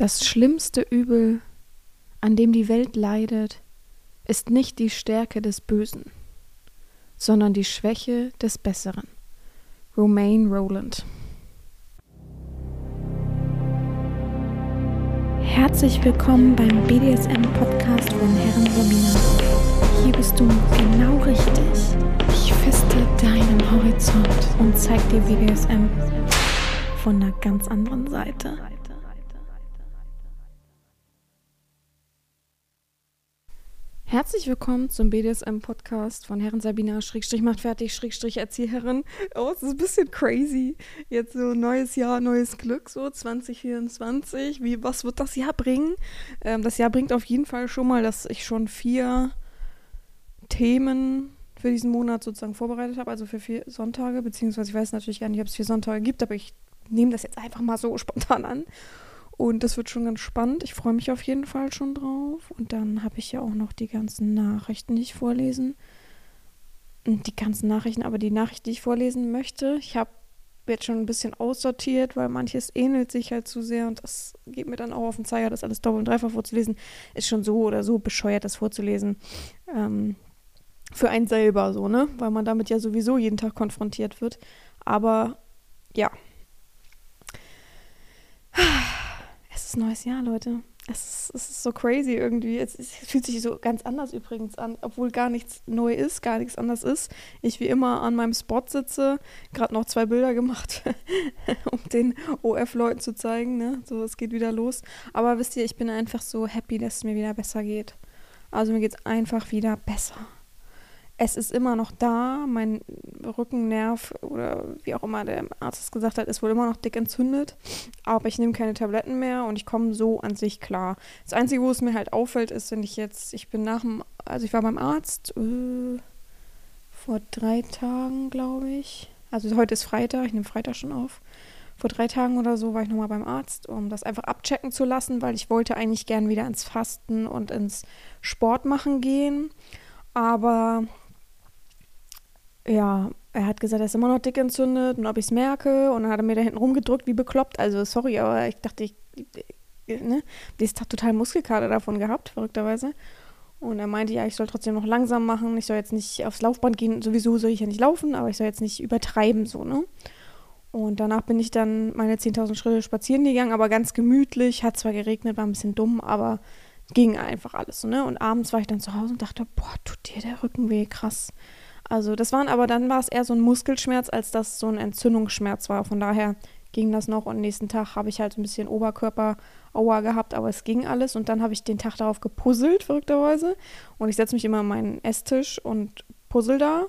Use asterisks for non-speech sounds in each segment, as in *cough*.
Das schlimmste Übel, an dem die Welt leidet, ist nicht die Stärke des Bösen, sondern die Schwäche des Besseren. Romain Roland Herzlich willkommen beim BDSM-Podcast von Herren Romina. Hier bist du genau richtig. Ich feste deinen Horizont und zeig dir BDSM von einer ganz anderen Seite. Herzlich willkommen zum BDSM-Podcast von Herren Sabina, Schrägstrich macht fertig, Schrägstrich Erzieherin. Oh, es ist ein bisschen crazy. Jetzt so neues Jahr, neues Glück, so 2024. Wie, was wird das Jahr bringen? Ähm, das Jahr bringt auf jeden Fall schon mal, dass ich schon vier Themen für diesen Monat sozusagen vorbereitet habe, also für vier Sonntage, beziehungsweise ich weiß natürlich gar nicht, ob es vier Sonntage gibt, aber ich nehme das jetzt einfach mal so *laughs* spontan an. Und das wird schon ganz spannend. Ich freue mich auf jeden Fall schon drauf. Und dann habe ich ja auch noch die ganzen Nachrichten, die ich vorlesen. Die ganzen Nachrichten, aber die Nachricht, die ich vorlesen möchte, ich habe jetzt schon ein bisschen aussortiert, weil manches ähnelt sich halt zu sehr und das geht mir dann auch auf den Zeiger, das alles doppelt und dreifach vorzulesen, ist schon so oder so bescheuert, das vorzulesen. Ähm, für einen selber so, ne? Weil man damit ja sowieso jeden Tag konfrontiert wird. Aber ja, ist neues Jahr, Leute. Es ist, es ist so crazy irgendwie. Es, es, fühlt sich so ganz anders übrigens an, obwohl gar nichts neu ist, gar nichts anders ist. Ich wie immer an meinem Spot sitze, gerade noch zwei Bilder gemacht, *laughs* um den OF-Leuten zu zeigen. Ne? So, es geht wieder los. Aber wisst ihr, ich bin einfach so happy, dass es mir wieder besser geht. Also mir geht es einfach wieder besser es ist immer noch da. Mein Rückennerv oder wie auch immer der Arzt es gesagt hat, ist wohl immer noch dick entzündet. Aber ich nehme keine Tabletten mehr und ich komme so an sich klar. Das Einzige, wo es mir halt auffällt, ist, wenn ich jetzt, ich bin nach dem, also ich war beim Arzt äh, vor drei Tagen, glaube ich. Also heute ist Freitag, ich nehme Freitag schon auf. Vor drei Tagen oder so war ich nochmal beim Arzt, um das einfach abchecken zu lassen, weil ich wollte eigentlich gern wieder ins Fasten und ins Sport machen gehen. Aber ja, er hat gesagt, er ist immer noch dick entzündet und ob ich es merke. Und dann hat er mir da hinten rumgedrückt, wie bekloppt. Also, sorry, aber ich dachte, ich, ne, die ist total Muskelkater davon gehabt, verrückterweise. Und er meinte, ja, ich soll trotzdem noch langsam machen. Ich soll jetzt nicht aufs Laufband gehen. Sowieso soll ich ja nicht laufen, aber ich soll jetzt nicht übertreiben, so, ne? Und danach bin ich dann meine 10.000 Schritte spazieren gegangen, aber ganz gemütlich. Hat zwar geregnet, war ein bisschen dumm, aber ging einfach alles so, ne? Und abends war ich dann zu Hause und dachte, boah, tut dir der Rücken weh, krass. Also das waren aber dann war es eher so ein Muskelschmerz, als dass so ein Entzündungsschmerz war. Von daher ging das noch und nächsten Tag habe ich halt ein bisschen Oberkörper-Aua gehabt, aber es ging alles und dann habe ich den Tag darauf gepuzzelt, verrückterweise. Und ich setze mich immer an meinen Esstisch und puzzle da.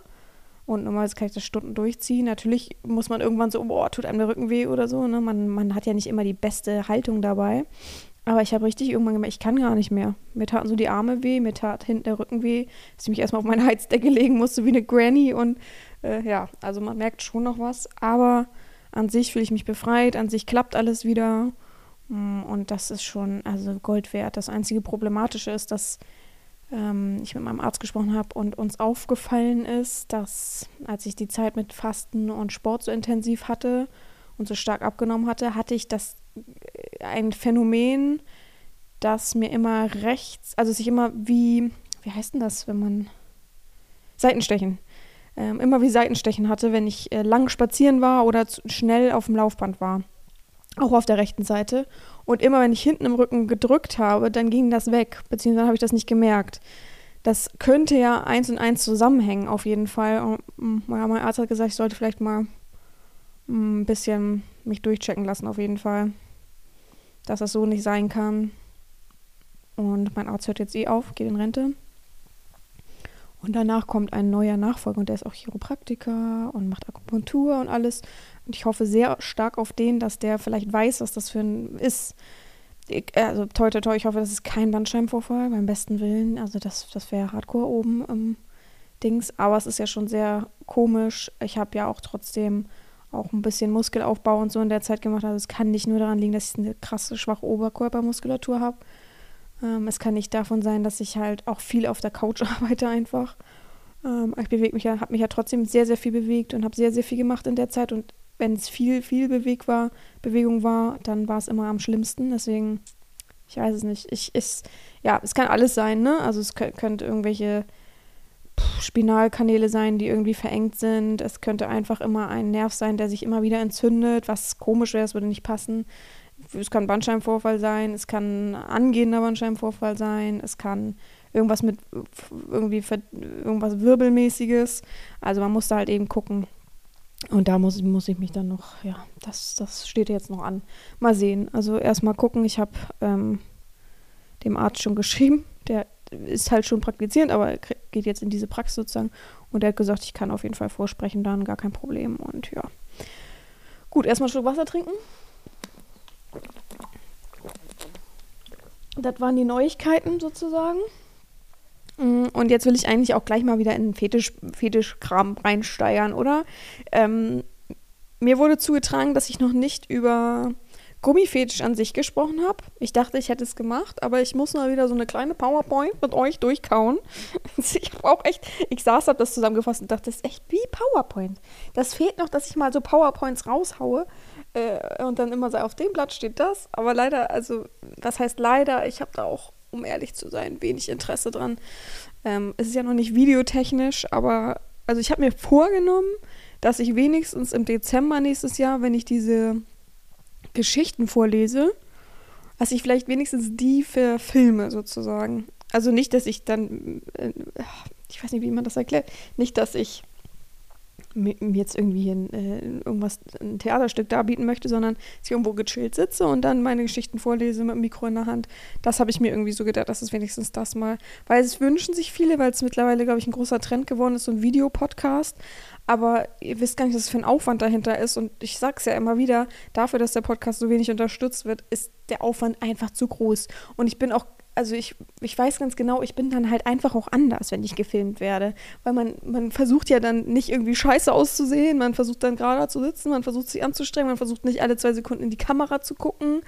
Und normalerweise kann ich das Stunden durchziehen. Natürlich muss man irgendwann so, boah, tut einem der Rücken weh oder so. Ne? Man, man hat ja nicht immer die beste Haltung dabei. Aber ich habe richtig irgendwann gemerkt, ich kann gar nicht mehr. Mir taten so die Arme weh, mir tat hinten der Rücken weh, dass ich mich erstmal auf meine Heizdecke legen musste wie eine Granny. Und äh, ja, also man merkt schon noch was. Aber an sich fühle ich mich befreit, an sich klappt alles wieder. Mm, und das ist schon also Gold wert. Das einzige Problematische ist, dass ähm, ich mit meinem Arzt gesprochen habe und uns aufgefallen ist, dass als ich die Zeit mit Fasten und Sport so intensiv hatte und so stark abgenommen hatte, hatte ich das ein Phänomen, das mir immer rechts, also sich immer wie, wie heißt denn das, wenn man Seitenstechen, ähm, immer wie Seitenstechen hatte, wenn ich äh, lang spazieren war oder schnell auf dem Laufband war. Auch auf der rechten Seite. Und immer wenn ich hinten im Rücken gedrückt habe, dann ging das weg, beziehungsweise habe ich das nicht gemerkt. Das könnte ja eins und eins zusammenhängen, auf jeden Fall. Und, mm, ja, mein Arzt hat gesagt, ich sollte vielleicht mal ein bisschen mich durchchecken lassen, auf jeden Fall dass das so nicht sein kann. Und mein Arzt hört jetzt eh auf, geht in Rente. Und danach kommt ein neuer Nachfolger und der ist auch Chiropraktiker und macht Akupunktur und alles. Und ich hoffe sehr stark auf den, dass der vielleicht weiß, was das für ein ist. Ich, also toi toi toi, ich hoffe, das ist kein Bandscheibenvorfall, beim besten Willen. Also das, das wäre hardcore oben im Dings. Aber es ist ja schon sehr komisch. Ich habe ja auch trotzdem auch ein bisschen Muskelaufbau und so in der Zeit gemacht habe. Es kann nicht nur daran liegen, dass ich eine krasse, schwache Oberkörpermuskulatur habe. Ähm, es kann nicht davon sein, dass ich halt auch viel auf der Couch *laughs* arbeite einfach. Ähm, ich bewege mich ja, habe mich ja trotzdem sehr, sehr viel bewegt und habe sehr, sehr viel gemacht in der Zeit. Und wenn es viel, viel Beweg war, Bewegung war, dann war es immer am schlimmsten. Deswegen Ich weiß es nicht. Ich ist ja, es kann alles sein, ne? Also es könnte irgendwelche Spinalkanäle sein, die irgendwie verengt sind. Es könnte einfach immer ein Nerv sein, der sich immer wieder entzündet, was komisch wäre, es würde nicht passen. Es kann Bandscheibenvorfall sein, es kann angehender Bandscheibenvorfall sein, es kann irgendwas mit irgendwie irgendwas Wirbelmäßiges. Also man muss da halt eben gucken. Und da muss, muss ich mich dann noch, ja, das, das steht jetzt noch an. Mal sehen. Also erstmal gucken. Ich habe ähm, dem Arzt schon geschrieben. Der ist halt schon praktizierend, aber geht jetzt in diese Praxis sozusagen. Und er hat gesagt, ich kann auf jeden Fall vorsprechen, dann gar kein Problem. Und ja. Gut, erstmal einen Schluck Wasser trinken. Das waren die Neuigkeiten sozusagen. Mm, und jetzt will ich eigentlich auch gleich mal wieder in Fetisch, Fetischkram reinsteigern, oder? Ähm, mir wurde zugetragen, dass ich noch nicht über Gummifetisch an sich gesprochen habe. Ich dachte, ich hätte es gemacht, aber ich muss mal wieder so eine kleine PowerPoint mit euch durchkauen. *laughs* Ich habe auch echt, ich saß, habe das zusammengefasst und dachte, das ist echt wie PowerPoint. Das fehlt noch, dass ich mal so PowerPoints raushaue äh, und dann immer so auf dem Blatt steht das. Aber leider, also, was heißt leider? Ich habe da auch, um ehrlich zu sein, wenig Interesse dran. Ähm, es ist ja noch nicht videotechnisch, aber also ich habe mir vorgenommen, dass ich wenigstens im Dezember nächstes Jahr, wenn ich diese Geschichten vorlese, dass ich vielleicht wenigstens die verfilme sozusagen. Also nicht, dass ich dann, äh, ich weiß nicht, wie man das erklärt, nicht, dass ich jetzt irgendwie ein, äh, irgendwas, ein Theaterstück darbieten möchte, sondern dass ich irgendwo gechillt sitze und dann meine Geschichten vorlese mit dem Mikro in der Hand. Das habe ich mir irgendwie so gedacht, dass es wenigstens das mal, weil es wünschen sich viele, weil es mittlerweile, glaube ich, ein großer Trend geworden ist, so ein Videopodcast. Aber ihr wisst gar nicht, was für ein Aufwand dahinter ist. Und ich sage es ja immer wieder, dafür, dass der Podcast so wenig unterstützt wird, ist der Aufwand einfach zu groß. Und ich bin auch also ich, ich weiß ganz genau, ich bin dann halt einfach auch anders, wenn ich gefilmt werde. Weil man, man versucht ja dann nicht irgendwie scheiße auszusehen, man versucht dann gerade zu sitzen, man versucht sich anzustrengen, man versucht nicht alle zwei Sekunden in die Kamera zu gucken.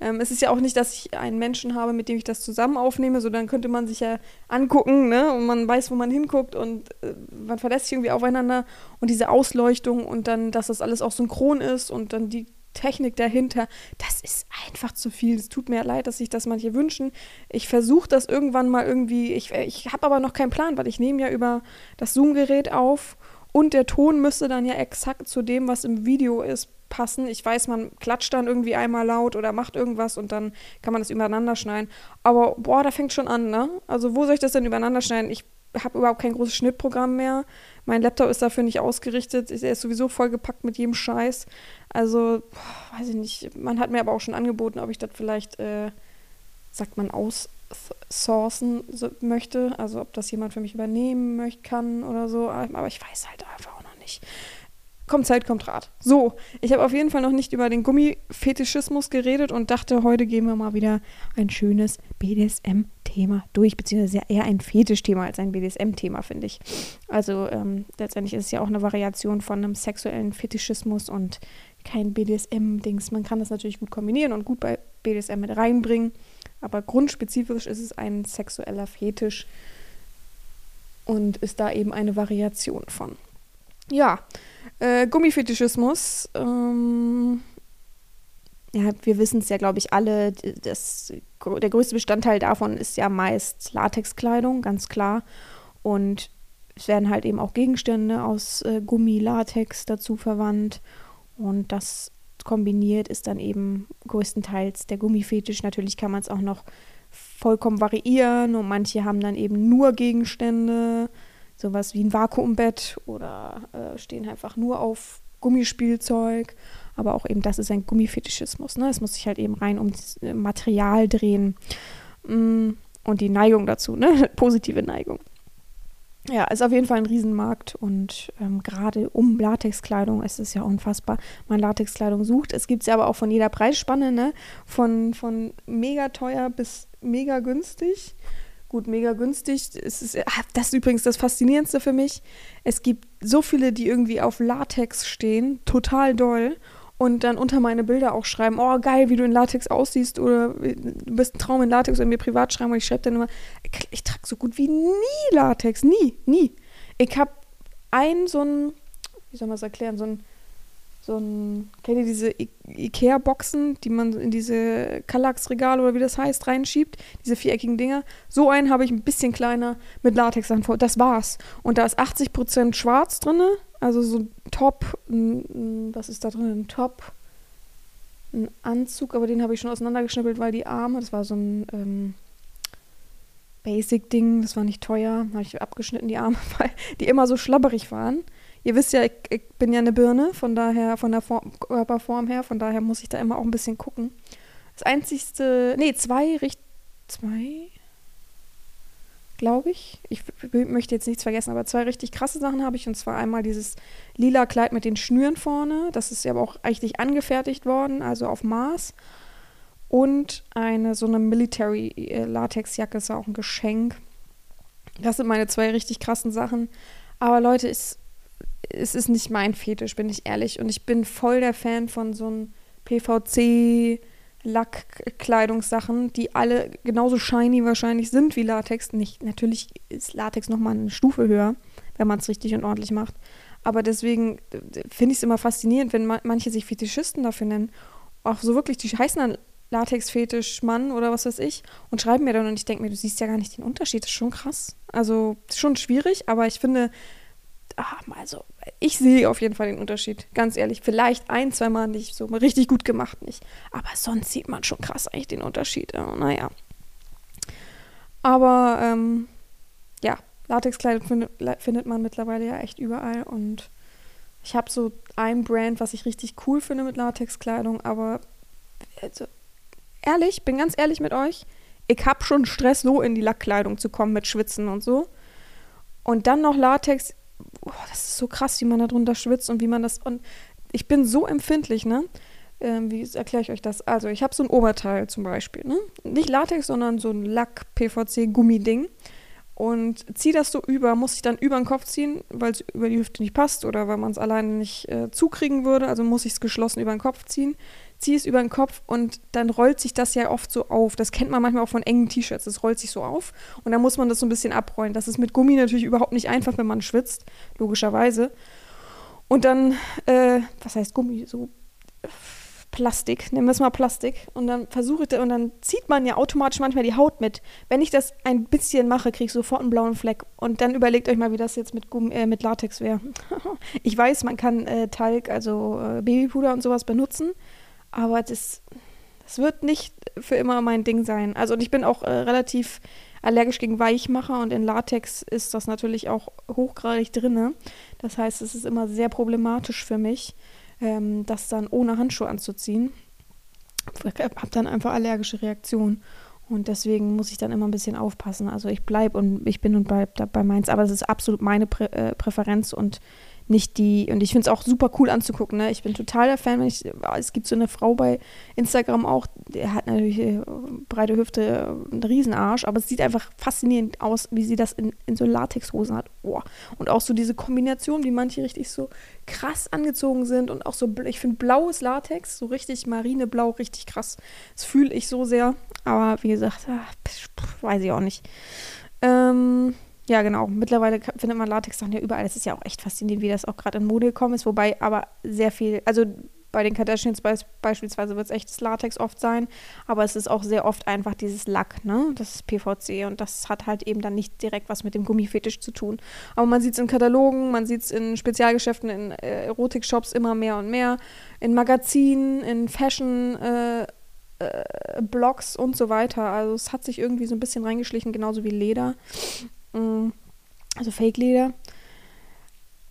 Ähm, es ist ja auch nicht, dass ich einen Menschen habe, mit dem ich das zusammen aufnehme, so dann könnte man sich ja angucken, ne? Und man weiß, wo man hinguckt und äh, man verlässt sich irgendwie aufeinander und diese Ausleuchtung und dann, dass das alles auch synchron ist und dann die Technik dahinter, das ist einfach zu viel. Es tut mir leid, dass sich das manche wünschen. Ich versuche das irgendwann mal irgendwie, ich, ich habe aber noch keinen Plan, weil ich nehme ja über das Zoom-Gerät auf und der Ton müsste dann ja exakt zu dem, was im Video ist, passen. Ich weiß, man klatscht dann irgendwie einmal laut oder macht irgendwas und dann kann man das übereinander schneiden. Aber boah, da fängt schon an, ne? Also wo soll ich das denn übereinander schneiden? Ich habe überhaupt kein großes Schnittprogramm mehr. Mein Laptop ist dafür nicht ausgerichtet. Er ist sowieso vollgepackt mit jedem Scheiß. Also, boah, weiß ich nicht. Man hat mir aber auch schon angeboten, ob ich das vielleicht, äh, sagt man, aussourcen so, möchte. Also, ob das jemand für mich übernehmen möchte, kann oder so. Aber ich weiß halt einfach auch noch nicht kommt Zeit, kommt Rat. So, ich habe auf jeden Fall noch nicht über den Gummifetischismus geredet und dachte, heute gehen wir mal wieder ein schönes BDSM-Thema durch, beziehungsweise eher ein Fetischthema als ein BDSM-Thema, finde ich. Also ähm, letztendlich ist es ja auch eine Variation von einem sexuellen Fetischismus und kein BDSM-Dings. Man kann das natürlich gut kombinieren und gut bei BDSM mit reinbringen, aber grundspezifisch ist es ein sexueller Fetisch und ist da eben eine Variation von. Ja, äh, Gummifetischismus. Ähm, ja, wir wissen es ja, glaube ich, alle. Das, der größte Bestandteil davon ist ja meist Latexkleidung, ganz klar. Und es werden halt eben auch Gegenstände aus äh, Gummi, Latex dazu verwandt. Und das kombiniert ist dann eben größtenteils der Gummifetisch. Natürlich kann man es auch noch vollkommen variieren und manche haben dann eben nur Gegenstände sowas wie ein Vakuumbett oder äh, stehen einfach nur auf Gummispielzeug. Aber auch eben das ist ein Gummifetischismus. Ne? Es muss sich halt eben rein um äh, Material drehen. Mm, und die Neigung dazu, ne? *laughs* Positive Neigung. Ja, ist auf jeden Fall ein Riesenmarkt und ähm, gerade um Latexkleidung ist es ja unfassbar, man Latexkleidung sucht. Es gibt es ja aber auch von jeder Preisspanne, ne? Von, von mega teuer bis mega günstig. Gut, mega günstig. Es ist, ah, das ist übrigens das Faszinierendste für mich. Es gibt so viele, die irgendwie auf Latex stehen, total doll. Und dann unter meine Bilder auch schreiben, oh geil, wie du in Latex aussiehst oder du bist ein Traum in Latex und mir privat schreiben und ich schreibe dann immer, ich, trage so gut wie nie Latex, nie, nie. Ich habe ein so ein, wie soll man es erklären, so ein, so ein, kennt ihr diese I Ikea-Boxen, die man in diese Kallax-Regale oder wie das heißt, reinschiebt? Diese viereckigen Dinger. So einen habe ich ein bisschen kleiner mit Latex an. Das war's. Und da ist 80% schwarz drin, also so ein Top, ein, was ist da drin? Ein Top, ein Anzug, aber den habe ich schon auseinandergeschnippelt, weil die Arme, das war so ein ähm, Basic-Ding, das war nicht teuer, habe ich abgeschnitten, die Arme, *laughs* weil die immer so schlabberig waren. Ihr wisst ja, ich, ich, bin ja eine Birne, von daher, von der Form, Körperform her, von daher muss ich da immer auch ein bisschen gucken. Das einzigste, nee, zwei, zwei, glaube ich. Ich möchte jetzt nichts vergessen, aber zwei richtig krasse Sachen habe ich. Und zwar einmal dieses lila Kleid mit den Schnüren vorne. Das ist ja aber auch eigentlich angefertigt worden, also auf Maß. Und eine so eine Military-Latex-Jacke ist auch ein Geschenk. Das sind meine zwei richtig krassen Sachen. Aber Leute, es es ist nicht mein Fetisch, bin ich ehrlich. Und ich bin voll der Fan von so einem PVC Lackkleidungssachen, die alle genauso shiny wahrscheinlich sind wie Latex. Nicht, natürlich ist Latex nochmal eine Stufe höher, wenn man es richtig und ordentlich macht. Aber deswegen finde ich es immer faszinierend, wenn ma manche sich Fetischisten dafür nennen. Auch so wirklich, die heißen dann Latex-Fetisch-Mann oder was weiß ich und schreiben mir dann und ich denke mir, du siehst ja gar nicht den Unterschied. Das ist schon krass. Also, schon schwierig, aber ich finde, also ich sehe auf jeden Fall den Unterschied, ganz ehrlich. Vielleicht ein, zwei Mal nicht so richtig gut gemacht nicht. Aber sonst sieht man schon krass eigentlich den Unterschied. Ja, naja. Aber ähm, ja, Latexkleidung findet, findet man mittlerweile ja echt überall. Und ich habe so ein Brand, was ich richtig cool finde mit Latexkleidung. Aber also, ehrlich, bin ganz ehrlich mit euch. Ich habe schon Stress, so in die Lackkleidung zu kommen mit Schwitzen und so. Und dann noch Latex oh, das ist so krass, wie man da drunter schwitzt und wie man das. Und ich bin so empfindlich, ne? Ähm, wie erkläre ich euch das? Also, ich habe so ein Oberteil zum Beispiel, ne? Nicht Latex, sondern so ein Lack-PVC-Gummiding. Und ziehe das so über, muss ich dann über den Kopf ziehen, weil es über die Hüfte nicht passt oder weil man es alleine nicht äh, zukriegen würde. Also muss ich es geschlossen über den Kopf ziehen ziehe es über den Kopf und dann rollt sich das ja oft so auf. Das kennt man manchmal auch von engen T-Shirts. Das rollt sich so auf und dann muss man das so ein bisschen abrollen. Das ist mit Gummi natürlich überhaupt nicht einfach, wenn man schwitzt, logischerweise. Und dann, äh, was heißt Gummi? So Plastik, nehmen wir es mal Plastik. Und dann versuche ich, und dann zieht man ja automatisch manchmal die Haut mit. Wenn ich das ein bisschen mache, kriege ich sofort einen blauen Fleck. Und dann überlegt euch mal, wie das jetzt mit, Gummi, äh, mit Latex wäre. *laughs* ich weiß, man kann äh, Talg, also äh, Babypuder und sowas benutzen. Aber das, das wird nicht für immer mein Ding sein. Also und ich bin auch äh, relativ allergisch gegen Weichmacher und in Latex ist das natürlich auch hochgradig drin. Das heißt, es ist immer sehr problematisch für mich, ähm, das dann ohne Handschuhe anzuziehen. Ich habe dann einfach allergische Reaktionen. Und deswegen muss ich dann immer ein bisschen aufpassen. Also ich bleibe und ich bin und bleibe bei meins. Aber es ist absolut meine Prä äh, Präferenz und nicht die, und ich finde es auch super cool anzugucken, ne? Ich bin total der Fan, ich, es gibt so eine Frau bei Instagram auch, der hat natürlich äh, breite Hüfte, einen Riesenarsch, aber es sieht einfach faszinierend aus, wie sie das in, in so Latexhosen hat. Oh. Und auch so diese Kombination, wie manche richtig so krass angezogen sind und auch so, ich finde blaues Latex, so richtig marineblau, richtig krass. Das fühle ich so sehr, aber wie gesagt, ach, weiß ich auch nicht. Ähm, ja, genau. Mittlerweile findet man Latex-Sachen ja überall. Das ist ja auch echt faszinierend, wie das auch gerade in Mode gekommen ist. Wobei aber sehr viel, also bei den Kardashians be beispielsweise wird es echtes Latex oft sein, aber es ist auch sehr oft einfach dieses Lack, ne? Das ist PVC und das hat halt eben dann nicht direkt was mit dem Gummifetisch zu tun. Aber man sieht es in Katalogen, man sieht es in Spezialgeschäften, in äh, Erotik-Shops immer mehr und mehr, in Magazinen, in Fashion- äh, äh, Blogs und so weiter. Also es hat sich irgendwie so ein bisschen reingeschlichen, genauso wie Leder. Mm, also Fake-Leder.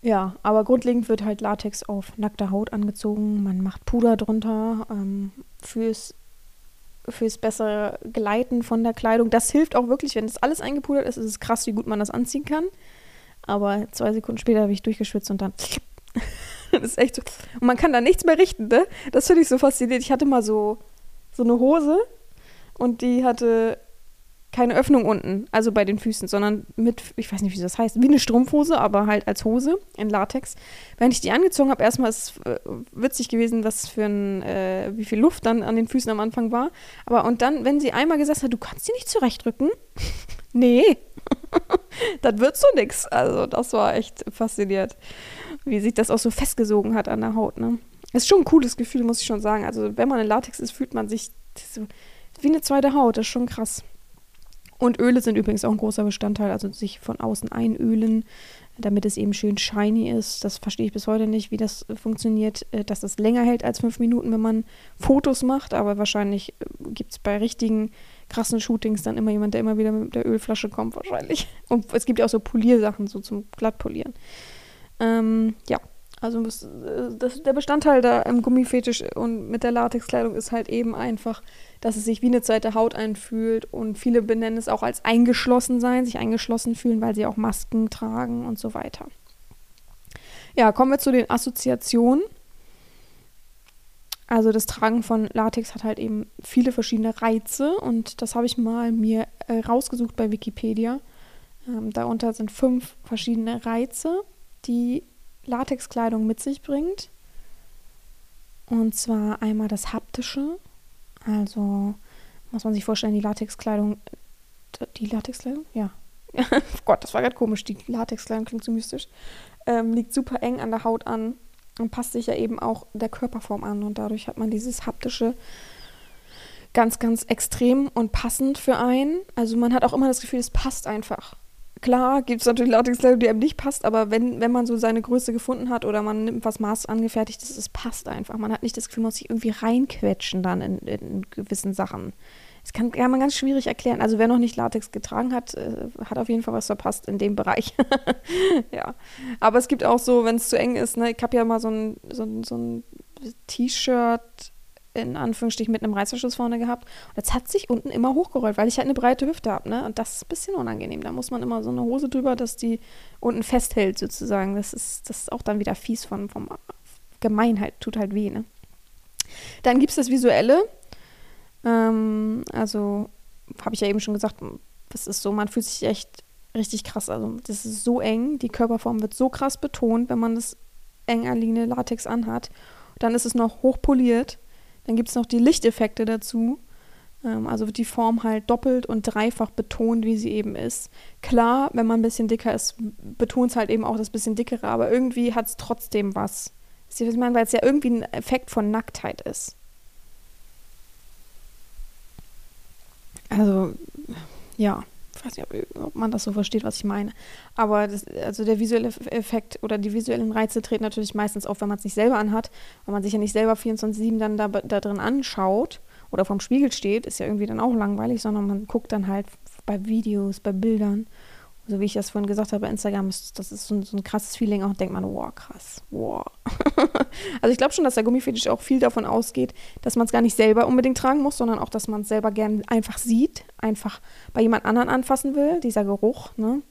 Ja, aber grundlegend wird halt Latex auf nackter Haut angezogen. Man macht Puder drunter ähm, fürs, fürs bessere Gleiten von der Kleidung. Das hilft auch wirklich, wenn das alles eingepudert ist. ist Es krass, wie gut man das anziehen kann. Aber zwei Sekunden später habe ich durchgeschwitzt und dann. *laughs* das ist echt so. Und man kann da nichts mehr richten, ne? Das finde ich so faszinierend. Ich hatte mal so, so eine Hose und die hatte keine Öffnung unten, also bei den Füßen, sondern mit, ich weiß nicht, wie das heißt, wie eine Strumpfhose, aber halt als Hose in Latex. Wenn ich die angezogen habe, erstmal ist es äh, witzig gewesen, was für ein, äh, wie viel Luft dann an den Füßen am Anfang war. Aber und dann, wenn sie einmal gesagt hat, du kannst sie nicht zurechtrücken, *laughs* nee, *laughs* das wird so nix. Also das war echt fasziniert, wie sich das auch so festgesogen hat an der Haut, ne? ist schon ein cooles Gefühl, muss ich schon sagen. Also wenn man in Latex ist, fühlt man sich so, wie eine zweite Haut. Das ist schon krass. Und Öle sind übrigens auch ein großer Bestandteil, also sich von außen einölen, damit es eben schön shiny ist. Das verstehe ich bis heute nicht, wie das funktioniert, äh, dass das länger hält als fünf Minuten, wenn man Fotos macht. Aber wahrscheinlich äh, gibt es bei richtigen krassen Shootings dann immer jemand, der immer wieder mit der Ölflasche kommt, wahrscheinlich. *laughs* Und es gibt ja auch so Poliersachen, so zum Glattpolieren. Ähm, ja, also das, das, der Bestandteil da im Gummifetisch und mit der Latexkleidung ist halt eben einfach, dass es sich wie eine zweite Haut einfühlt und viele benennen es auch als eingeschlossen sein, sich eingeschlossen fühlen, weil sie auch Masken tragen und so weiter. Ja, kommen wir zu den Assoziationen. Also das Tragen von Latex hat halt eben viele verschiedene Reize und das habe ich mal mir äh, rausgesucht bei Wikipedia. Ähm, darunter sind fünf verschiedene Reize, die Latexkleidung mit sich bringt. Und zwar einmal das haptische, also muss man sich vorstellen, die Latexkleidung, die Latexkleidung, ja. *laughs* Gott, das war gerade komisch, die Latexkleidung klingt so mystisch, ähm, liegt super eng an der Haut an und passt sich ja eben auch der Körperform an und dadurch hat man dieses haptische ganz, ganz extrem und passend für einen. Also man hat auch immer das Gefühl, es passt einfach. Klar gibt es natürlich Latexkleidung, die einem nicht passt, aber wenn, wenn man so seine Größe gefunden hat oder man nimmt was Maß angefertigt es passt einfach. Man hat nicht das Gefühl, man muss sich irgendwie reinquetschen dann in, in gewissen Sachen. Das kann, kann man ganz schwierig erklären. Also wer noch nicht Latex getragen hat, äh, hat auf jeden Fall was verpasst in dem Bereich. *laughs* ja. Aber es gibt auch so, wenn es zu eng ist, ne, ich habe ja mal so ein, so ein, so ein T-Shirt in Anführungsstrichen mit einem Reißverschluss vorne gehabt. Und jetzt hat sich unten immer hochgerollt, weil ich halt eine breite Hüfte habe, ne? Und das ist ein bisschen unangenehm. Da muss man immer so eine Hose drüber, dass die unten festhält, sozusagen. Das ist, das ist auch dann wieder fies von, vom Gemeinheit, tut halt weh, ne? Dann gibt es das Visuelle. Ähm, also, habe ich ja eben schon gesagt, das ist so, man fühlt sich echt richtig krass. Also, das ist so eng, die Körperform wird so krass betont, wenn man das eng Latex anhat. Dann ist es noch hochpoliert dann gibt es noch die Lichteffekte dazu. Ähm, also wird die Form halt doppelt und dreifach betont, wie sie eben ist. Klar, wenn man ein bisschen dicker ist, betont es halt eben auch das bisschen dickere, aber irgendwie hat es trotzdem was. Wisst was ich meine? Weil es ja irgendwie ein Effekt von Nacktheit ist. Also, ja ich weiß nicht, ob, man das so versteht, was ich meine. Aber das, also der visuelle Effekt oder die visuellen Reize treten natürlich meistens auf, wenn man es nicht selber anhat, weil man sich ja nicht selber 24-7 dann da, da drin anschaut oder vorm Spiegel steht, ist ja irgendwie dann auch langweilig, sondern man guckt dann halt bei Videos, bei Bildern so wie ich das vorhin gesagt habe, bei Instagram ist das ist so ein, so ein krasses Feeling auch, denkt man, wow, krass, wow. *laughs* also ich glaube schon, dass der Gummifetisch auch viel davon ausgeht, dass man es gar nicht selber unbedingt tragen muss, sondern auch, dass man es selber gern einfach sieht, einfach bei jemand anderen anfassen will, dieser Geruch, ne?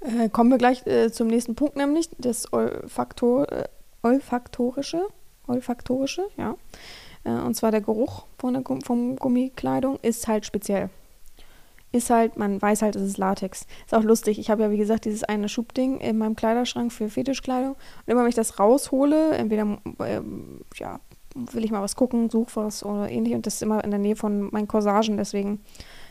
Äh, kommen wir gleich äh, zum nächsten Punkt, nämlich das Olfaktor, äh, olfaktorische, olfaktorische, ja. Äh, und zwar der Geruch von der, vom Gummikleidung ist halt speziell ist halt, man weiß halt, es ist Latex. Ist auch lustig. Ich habe ja, wie gesagt, dieses eine Schubding in meinem Kleiderschrank für Fetischkleidung. Und immer, wenn ich das raushole, entweder, äh, ja, will ich mal was gucken, suche was oder ähnlich. Und das ist immer in der Nähe von meinen Corsagen, deswegen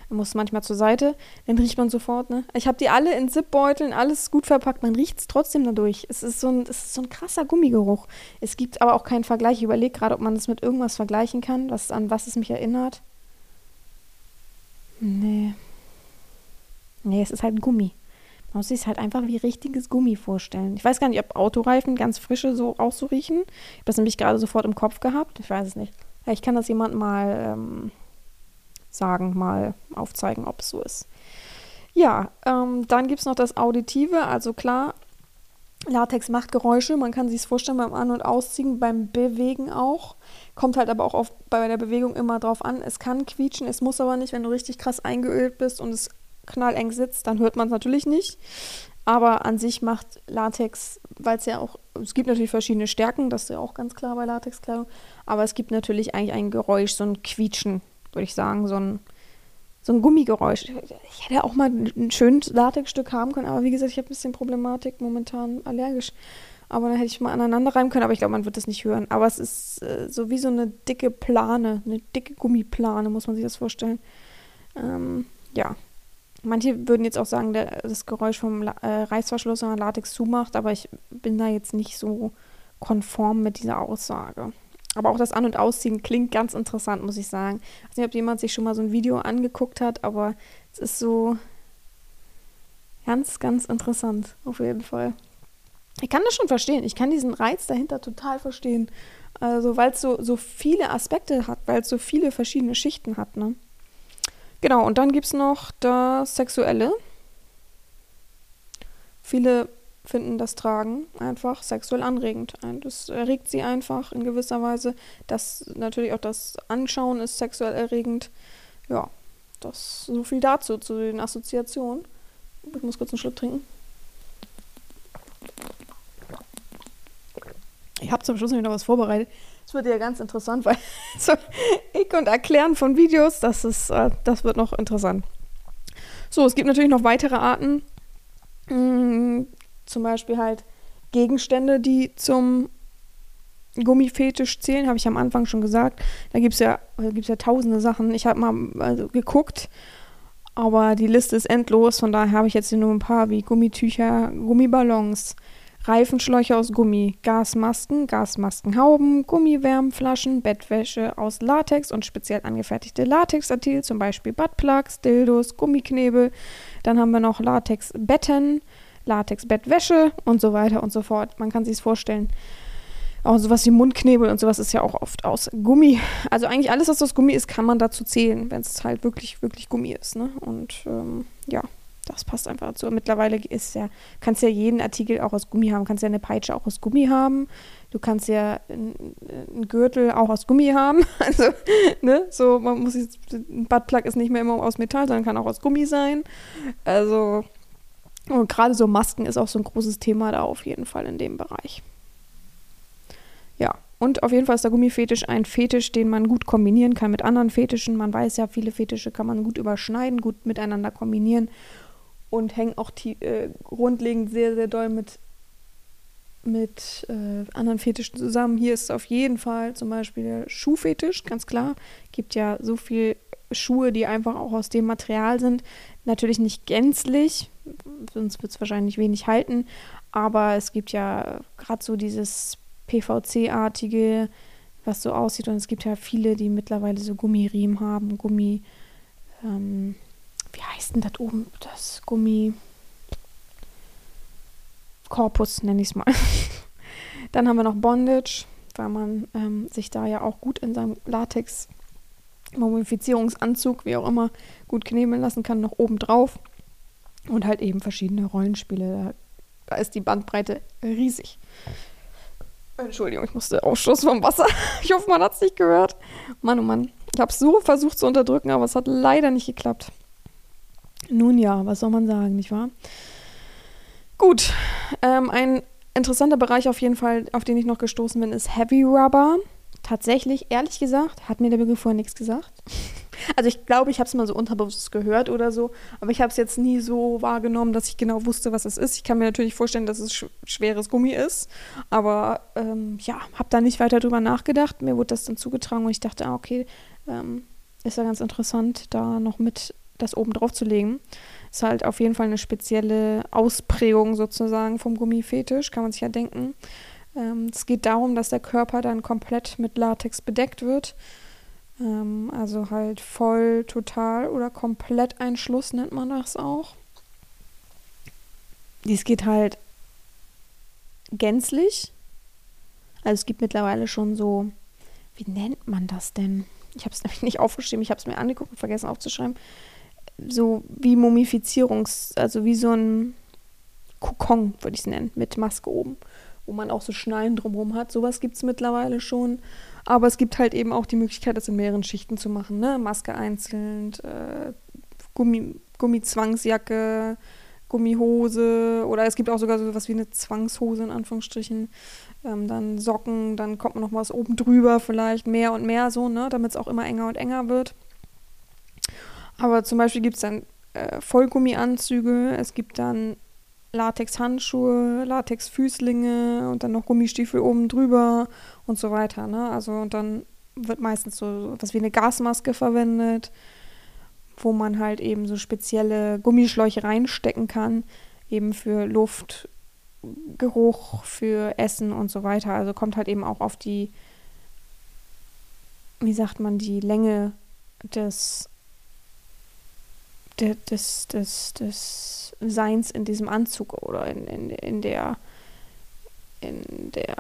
muss manchmal zur Seite. Dann riecht man sofort, ne? Ich habe die alle in Zipbeuteln, alles gut verpackt. Man riecht es trotzdem dadurch. Es ist, so ein, es ist so ein krasser Gummigeruch. Es gibt aber auch keinen Vergleich. Ich überlege gerade, ob man das mit irgendwas vergleichen kann, was, an was es mich erinnert. Nee. Nee, es ist halt Gummi. Man muss sich halt einfach wie richtiges Gummi vorstellen. Ich weiß gar nicht, ob Autoreifen ganz frische so auch so riechen. Ich habe das nämlich gerade sofort im Kopf gehabt. Ich weiß es nicht. Ich kann das jemand mal ähm, sagen, mal aufzeigen, ob es so ist. Ja, ähm, dann gibt es noch das Auditive. Also klar, Latex macht Geräusche. Man kann sich es vorstellen beim An- und Ausziehen, beim Bewegen auch. Kommt halt aber auch auf, bei der Bewegung immer drauf an. Es kann quietschen, es muss aber nicht, wenn du richtig krass eingeölt bist und es knalleng sitzt, dann hört man es natürlich nicht. Aber an sich macht Latex, weil es ja auch, es gibt natürlich verschiedene Stärken, das ist ja auch ganz klar bei Latexkleidung, aber es gibt natürlich eigentlich ein Geräusch, so ein Quietschen, würde ich sagen, so ein, so ein Gummigeräusch. Ich hätte auch mal ein schönes Latexstück haben können, aber wie gesagt, ich habe ein bisschen Problematik, momentan allergisch. Aber dann hätte ich mal aneinander reiben können, aber ich glaube, man wird das nicht hören. Aber es ist äh, so wie so eine dicke Plane, eine dicke Gummiplane, muss man sich das vorstellen. Ähm, ja, Manche würden jetzt auch sagen, der, das Geräusch vom äh, Reißverschluss, wenn man Latex zumacht, aber ich bin da jetzt nicht so konform mit dieser Aussage. Aber auch das An- und Ausziehen klingt ganz interessant, muss ich sagen. Ich weiß nicht, ob jemand sich schon mal so ein Video angeguckt hat, aber es ist so ganz, ganz interessant, auf jeden Fall. Ich kann das schon verstehen. Ich kann diesen Reiz dahinter total verstehen. Also, weil es so, so viele Aspekte hat, weil es so viele verschiedene Schichten hat, ne? Genau, und dann gibt es noch das Sexuelle. Viele finden das Tragen einfach sexuell anregend. Das erregt sie einfach in gewisser Weise. Das natürlich auch das Anschauen ist sexuell erregend. Ja, das so viel dazu, zu den Assoziationen. Ich muss kurz einen Schluck trinken. Ich habe zum Schluss noch was vorbereitet. Das wird ja ganz interessant, weil *laughs* so ich und Erklären von Videos, das ist, äh, das wird noch interessant. So, es gibt natürlich noch weitere Arten. Mm, zum Beispiel halt Gegenstände, die zum Gummifetisch zählen, habe ich am Anfang schon gesagt. Da gibt es ja, ja tausende Sachen. Ich habe mal also, geguckt, aber die Liste ist endlos. Von daher habe ich jetzt hier nur ein paar wie Gummitücher, Gummiballons, Reifenschläuche aus Gummi, Gasmasken, Gasmaskenhauben, Gummiwärmflaschen, Bettwäsche aus Latex und speziell angefertigte Latexartikel, zum Beispiel Buttplugs, Dildos, Gummiknebel. Dann haben wir noch Latexbetten, Latexbettwäsche und so weiter und so fort. Man kann sich es vorstellen. Auch sowas wie Mundknebel und sowas ist ja auch oft aus Gummi. Also eigentlich alles, was aus Gummi ist, kann man dazu zählen, wenn es halt wirklich, wirklich Gummi ist. Ne? Und ähm, ja, das passt einfach dazu. Mittlerweile ist ja, kannst ja jeden Artikel auch aus Gummi haben. Kannst ja eine Peitsche auch aus Gummi haben. Du kannst ja einen Gürtel auch aus Gummi haben. *laughs* Also, ne, so, man muss jetzt, ein Buttplug ist nicht mehr immer aus Metall, sondern kann auch aus Gummi sein. Also, und gerade so Masken ist auch so ein großes Thema da auf jeden Fall in dem Bereich. Ja, und auf jeden Fall ist der Gummifetisch ein Fetisch, den man gut kombinieren kann mit anderen Fetischen. Man weiß ja, viele Fetische kann man gut überschneiden, gut miteinander kombinieren und hängen auch äh, grundlegend sehr, sehr doll mit, mit äh, anderen Fetischen zusammen. Hier ist auf jeden Fall zum Beispiel der Schuhfetisch, ganz klar. Gibt ja so viel Schuhe, die einfach auch aus dem Material sind. Natürlich nicht gänzlich, sonst wird es wahrscheinlich wenig halten, aber es gibt ja gerade so dieses PVC-artige, was so aussieht. Und es gibt ja viele, die mittlerweile so Gummiriemen haben, Gummi, ähm, wie heißt denn das oben? Das Gummi. Korpus nenne ich es mal. *laughs* Dann haben wir noch Bondage, weil man ähm, sich da ja auch gut in seinem Latex Mumifizierungsanzug, wie auch immer, gut knebeln lassen kann, noch oben drauf. Und halt eben verschiedene Rollenspiele. Da, da ist die Bandbreite riesig. Entschuldigung, ich musste Ausstoß vom Wasser. *laughs* Ich hoffe, man hat es nicht gehört. Mann, oh Mann. Ich habe es so versucht zu unterdrücken, aber es hat leider nicht geklappt. Nun ja, was soll man sagen, nicht wahr? Gut, ähm, ein interessanter Bereich auf jeden Fall, auf den ich noch gestoßen bin, ist Heavy Rubber. Tatsächlich, ehrlich gesagt, hat mir der Begriff vorher nichts gesagt. *laughs* Also ich glaube, ich habe es mal so unterbewusst gehört oder so, aber ich habe es jetzt nie so wahrgenommen, dass ich genau wusste, was es ist. Ich kann mir natürlich vorstellen, dass es sch schweres Gummi ist, aber ähm, ja, habe da nicht weiter drüber nachgedacht. Mir wurde das dann zugetragen und ich dachte, ah, okay, ähm, ist ja ganz interessant, da noch mit das oben drauf zu legen. Ist halt auf jeden Fall eine spezielle Ausprägung sozusagen vom Gummifetisch, kann man sich ja denken. Ähm, es geht darum, dass der Körper dann komplett mit Latex bedeckt wird. Ähm, also halt voll, total oder komplett Einschluss nennt man das auch. Dies geht halt gänzlich. Also es gibt mittlerweile schon so, wie nennt man das denn? Ich habe es *laughs* nämlich nicht aufgeschrieben, ich habe es mir angeguckt und vergessen aufzuschreiben. So wie Mumifizierungs-, also wie so ein Kokon, würde ich es nennen, mit Maske oben wo man auch so Schnallen drumherum hat. Sowas gibt es mittlerweile schon. Aber es gibt halt eben auch die Möglichkeit, das in mehreren Schichten zu machen. Ne? Maske einzeln, äh, Gummi, Gummizwangsjacke, Gummihose oder es gibt auch sogar so was wie eine Zwangshose in Anführungsstrichen. Ähm, dann Socken, dann kommt noch was oben drüber, vielleicht mehr und mehr so, ne? damit es auch immer enger und enger wird. Aber zum Beispiel gibt es dann äh, Vollgummianzüge, es gibt dann Latex-Handschuhe, Latex-Füßlinge und dann noch Gummistiefel oben drüber und so weiter. Ne? Also und dann wird meistens so was wie eine Gasmaske verwendet, wo man halt eben so spezielle Gummischläuche reinstecken kann, eben für Luft Geruch für Essen und so weiter. Also kommt halt eben auch auf die, wie sagt man, die Länge des, des, des, des Seins in diesem Anzug oder in, in, in der in der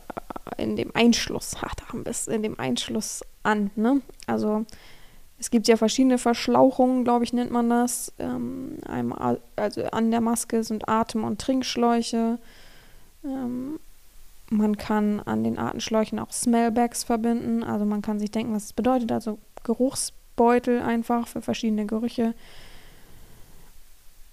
in dem Einschluss, ach, da haben in dem Einschluss an, ne? Also es gibt ja verschiedene Verschlauchungen, glaube ich, nennt man das. Ähm, einmal, also an der Maske sind Atem- und Trinkschläuche. Ähm, man kann an den Atemschläuchen auch Smellbags verbinden. Also man kann sich denken, was es bedeutet. Also Geruchsbeutel einfach für verschiedene Gerüche.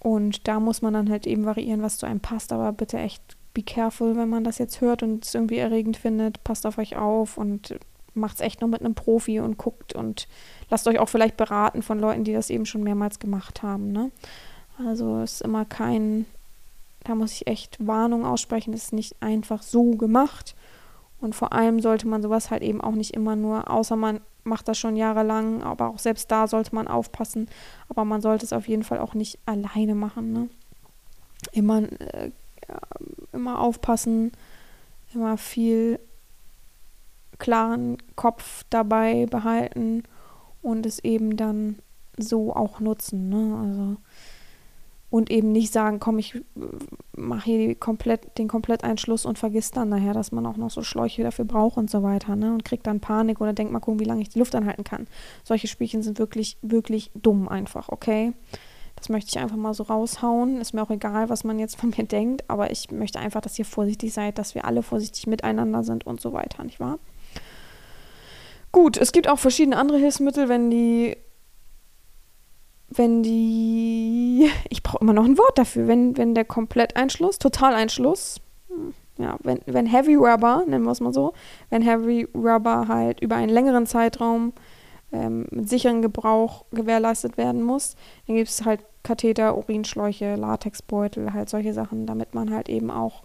Und da muss man dann halt eben variieren, was zu einem passt. Aber bitte echt be careful, wenn man das jetzt hört und es irgendwie erregend findet. Passt auf euch auf und macht es echt nur mit einem Profi und guckt und lasst euch auch vielleicht beraten von Leuten, die das eben schon mehrmals gemacht haben. Ne? Also ist immer kein, da muss ich echt Warnung aussprechen, das ist nicht einfach so gemacht. Und vor allem sollte man sowas halt eben auch nicht immer nur, außer man macht das schon jahrelang, aber auch selbst da sollte man aufpassen. Aber man sollte es auf jeden Fall auch nicht alleine machen. Ne? Immer, äh, immer aufpassen, immer viel klaren Kopf dabei behalten und es eben dann so auch nutzen. Ne? Also, und eben nicht sagen, komm, ich mache hier komplett, den Kompletteinschluss und vergiss dann nachher, dass man auch noch so Schläuche dafür braucht und so weiter. Ne? Und kriegt dann Panik oder denkt mal gucken, wie lange ich die Luft anhalten kann. Solche Spielchen sind wirklich, wirklich dumm einfach, okay? Das möchte ich einfach mal so raushauen. Ist mir auch egal, was man jetzt von *laughs* mir denkt, aber ich möchte einfach, dass ihr vorsichtig seid, dass wir alle vorsichtig miteinander sind und so weiter, nicht wahr? Gut, es gibt auch verschiedene andere Hilfsmittel, wenn die wenn die, ich brauche immer noch ein Wort dafür, wenn, wenn der Kompletteinschluss, Totaleinschluss, hm, ja, wenn, wenn Heavy Rubber, nennen wir es mal so, wenn Heavy Rubber halt über einen längeren Zeitraum ähm, mit sicherem Gebrauch gewährleistet werden muss, dann gibt es halt Katheter, Urinschläuche, Latexbeutel, halt solche Sachen, damit man halt eben auch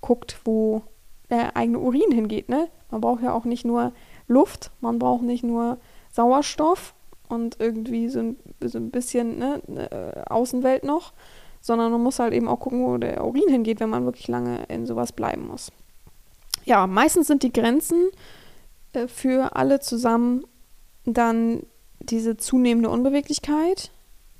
guckt, wo der eigene Urin hingeht, ne? Man braucht ja auch nicht nur Luft, man braucht nicht nur Sauerstoff und irgendwie so ein, so ein bisschen ne, äh, Außenwelt noch, sondern man muss halt eben auch gucken, wo der Urin hingeht, wenn man wirklich lange in sowas bleiben muss. Ja, meistens sind die Grenzen äh, für alle zusammen dann diese zunehmende Unbeweglichkeit,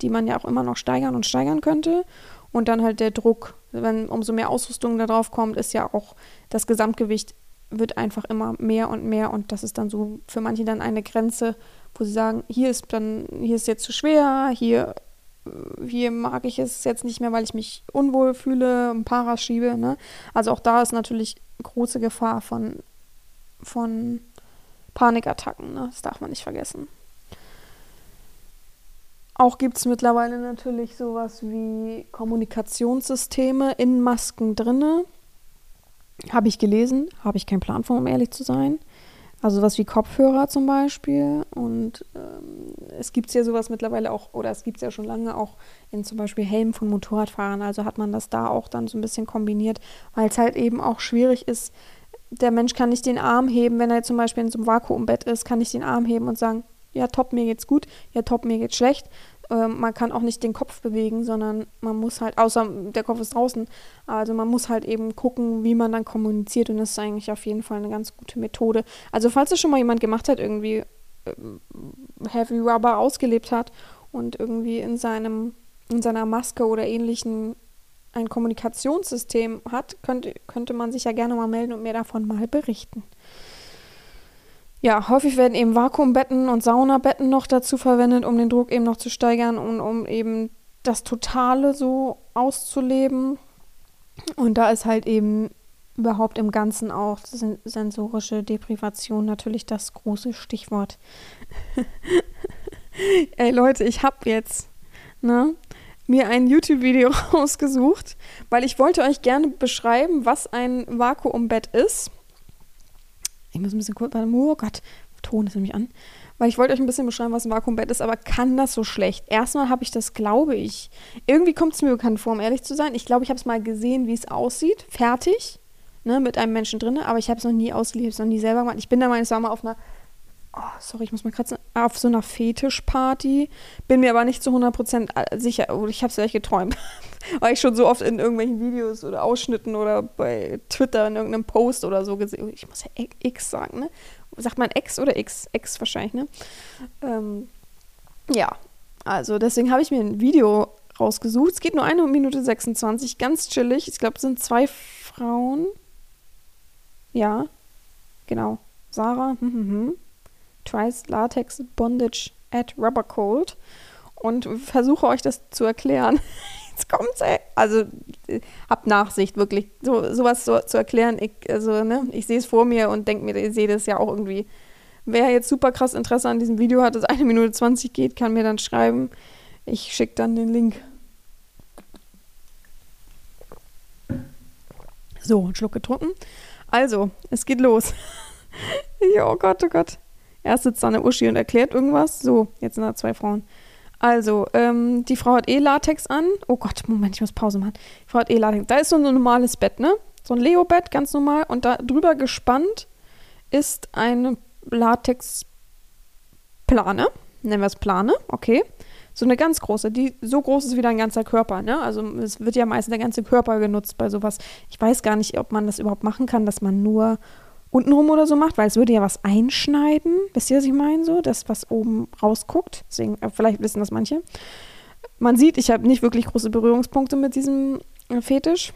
die man ja auch immer noch steigern und steigern könnte. Und dann halt der Druck. Wenn umso mehr Ausrüstung da drauf kommt, ist ja auch das Gesamtgewicht wird einfach immer mehr und mehr und das ist dann so für manche dann eine Grenze, wo sie sagen, hier ist dann, hier ist jetzt zu schwer, hier, hier mag ich es jetzt nicht mehr, weil ich mich unwohl fühle, ein Paras schiebe. Ne? Also auch da ist natürlich große Gefahr von, von Panikattacken, ne? das darf man nicht vergessen. Auch gibt es mittlerweile natürlich sowas wie Kommunikationssysteme in Masken drinne. Habe ich gelesen, habe ich keinen Plan von, um ehrlich zu sein. Also was wie Kopfhörer zum Beispiel. Und ähm, es gibt ja sowas mittlerweile auch, oder es gibt es ja schon lange auch in zum Beispiel Helmen von Motorradfahrern. Also hat man das da auch dann so ein bisschen kombiniert, weil es halt eben auch schwierig ist. Der Mensch kann nicht den Arm heben, wenn er zum Beispiel in so einem Vakuumbett ist, kann nicht den Arm heben und sagen, ja top, mir geht's gut, ja top, mir geht's schlecht, ähm, man kann auch nicht den Kopf bewegen, sondern man muss halt, außer der Kopf ist draußen, also man muss halt eben gucken, wie man dann kommuniziert und das ist eigentlich auf jeden Fall eine ganz gute Methode. Also falls es schon mal jemand gemacht hat, irgendwie äh, Heavy Rubber ausgelebt hat und irgendwie in seinem, in seiner Maske oder ähnlichen ein Kommunikationssystem hat, könnte, könnte man sich ja gerne mal melden und mir davon mal berichten. Ja, häufig werden eben Vakuumbetten und Saunabetten noch dazu verwendet, um den Druck eben noch zu steigern und um eben das Totale so auszuleben. Und da ist halt eben überhaupt im Ganzen auch sensorische Deprivation natürlich das große Stichwort. *laughs* Ey Leute, ich habe jetzt ne, mir ein YouTube-Video *laughs* rausgesucht, weil ich wollte euch gerne beschreiben, was ein Vakuumbett ist. Ich muss ein bisschen kurz, oh Gott, Ton ist nämlich an. Weil ich wollte euch ein bisschen beschreiben, was ein Vakuumbett ist, aber kann das so schlecht? Erstmal habe ich das, glaube ich. Irgendwie kommt es mir bekannt vor, um ehrlich zu sein. Ich glaube, ich habe es mal gesehen, wie es aussieht. Fertig. Ne, mit einem Menschen drin, aber ich habe es noch nie ausgelebt, es noch nie selber gemacht. Ich bin da war mal auf einer, oh, sorry, ich muss mal kratzen, auf so einer Fetischparty, bin mir aber nicht zu 100% sicher, oder ich habe es vielleicht geträumt. *laughs* Weil ich schon so oft in irgendwelchen Videos oder Ausschnitten oder bei Twitter in irgendeinem Post oder so gesehen. Ich muss ja X sagen, ne? Sagt man X oder X? X wahrscheinlich, ne? Ähm, ja, also deswegen habe ich mir ein Video rausgesucht. Es geht nur eine Minute 26, ganz chillig. Ich glaube, es sind zwei Frauen. Ja, genau. Sarah, hm, hm, hm. Tries Latex Bondage at Rubber Cold und versuche euch das zu erklären. *laughs* Jetzt kommt's, ey. Also, habt Nachsicht, wirklich. So, sowas so, zu erklären, ich, also, ne, ich sehe es vor mir und denke mir, ihr seht es ja auch irgendwie. Wer jetzt super krass Interesse an diesem Video hat, das eine Minute 20 geht, kann mir dann schreiben. Ich schicke dann den Link. So, Schluck getrunken. Also, es geht los. *laughs* oh Gott, oh Gott. Erst sitzt da eine Uschi und erklärt irgendwas. So, jetzt sind da zwei Frauen. Also, ähm, die Frau hat eh Latex an. Oh Gott, Moment, ich muss Pause machen. Die Frau hat eh Latex. Da ist so ein normales Bett, ne? So ein Leo-Bett, ganz normal. Und da drüber gespannt ist eine Latex-Plane. Nennen wir es Plane, okay. So eine ganz große, die so groß ist wie dein ganzer Körper, ne? Also es wird ja meistens der ganze Körper genutzt bei sowas. Ich weiß gar nicht, ob man das überhaupt machen kann, dass man nur untenrum oder so macht, weil es würde ja was einschneiden. Wisst ihr, was ich meine? So, das, was oben rausguckt. Deswegen, äh, vielleicht wissen das manche. Man sieht, ich habe nicht wirklich große Berührungspunkte mit diesem äh, Fetisch.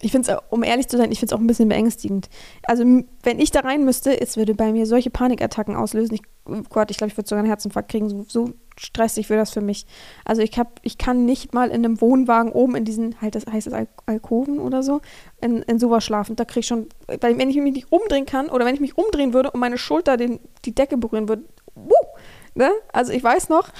Ich finde es, um ehrlich zu sein, ich finde es auch ein bisschen beängstigend. Also, wenn ich da rein müsste, es würde bei mir solche Panikattacken auslösen. Ich, oh Gott, ich glaube, ich würde sogar einen Herzinfarkt kriegen. So, so stressig wäre das für mich. Also ich habe, ich kann nicht mal in einem Wohnwagen oben in diesen, halt das heißt es Al Alkoven oder so, in, in sowas schlafen. Da kriege ich schon, weil wenn ich mich nicht umdrehen kann oder wenn ich mich umdrehen würde und meine Schulter den, die Decke berühren würde, wuh, ne? Also ich weiß noch,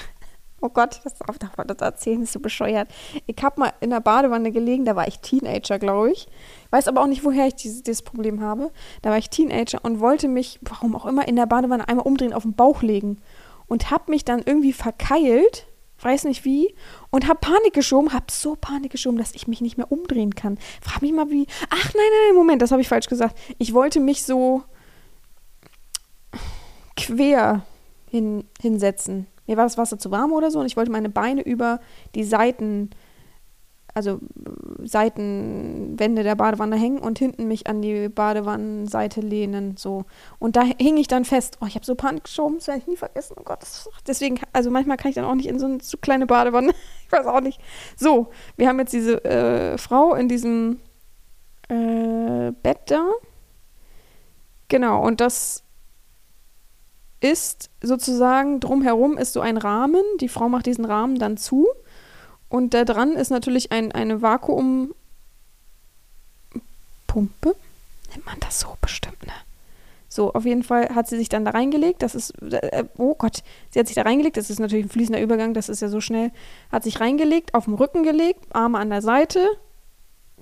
oh Gott, das, das erzählen ist so bescheuert. Ich habe mal in der Badewanne gelegen, da war ich Teenager, glaube ich. Weiß aber auch nicht, woher ich dieses, dieses Problem habe. Da war ich Teenager und wollte mich, warum auch immer, in der Badewanne einmal umdrehen, auf den Bauch legen und habe mich dann irgendwie verkeilt, weiß nicht wie, und habe Panik geschoben, habe so Panik geschoben, dass ich mich nicht mehr umdrehen kann. Frag mich mal wie, ach nein, nein, nein, Moment, das habe ich falsch gesagt. Ich wollte mich so quer hin, hinsetzen. Mir war das Wasser zu warm oder so und ich wollte meine Beine über die Seiten also Seitenwände der Badewanne hängen und hinten mich an die Badewannenseite lehnen, so. Und da hing ich dann fest. Oh, ich habe so Panik geschoben, das werde ich nie vergessen. Oh Gott, deswegen, also manchmal kann ich dann auch nicht in so eine zu kleine Badewanne. *laughs* ich weiß auch nicht. So, wir haben jetzt diese äh, Frau in diesem äh, Bett da. Genau, und das ist sozusagen drumherum ist so ein Rahmen. Die Frau macht diesen Rahmen dann zu und da dran ist natürlich ein, eine Vakuumpumpe. Nennt man das so bestimmt, ne? So, auf jeden Fall hat sie sich dann da reingelegt. Das ist, äh, oh Gott, sie hat sich da reingelegt. Das ist natürlich ein fließender Übergang, das ist ja so schnell. Hat sich reingelegt, auf dem Rücken gelegt, Arme an der Seite,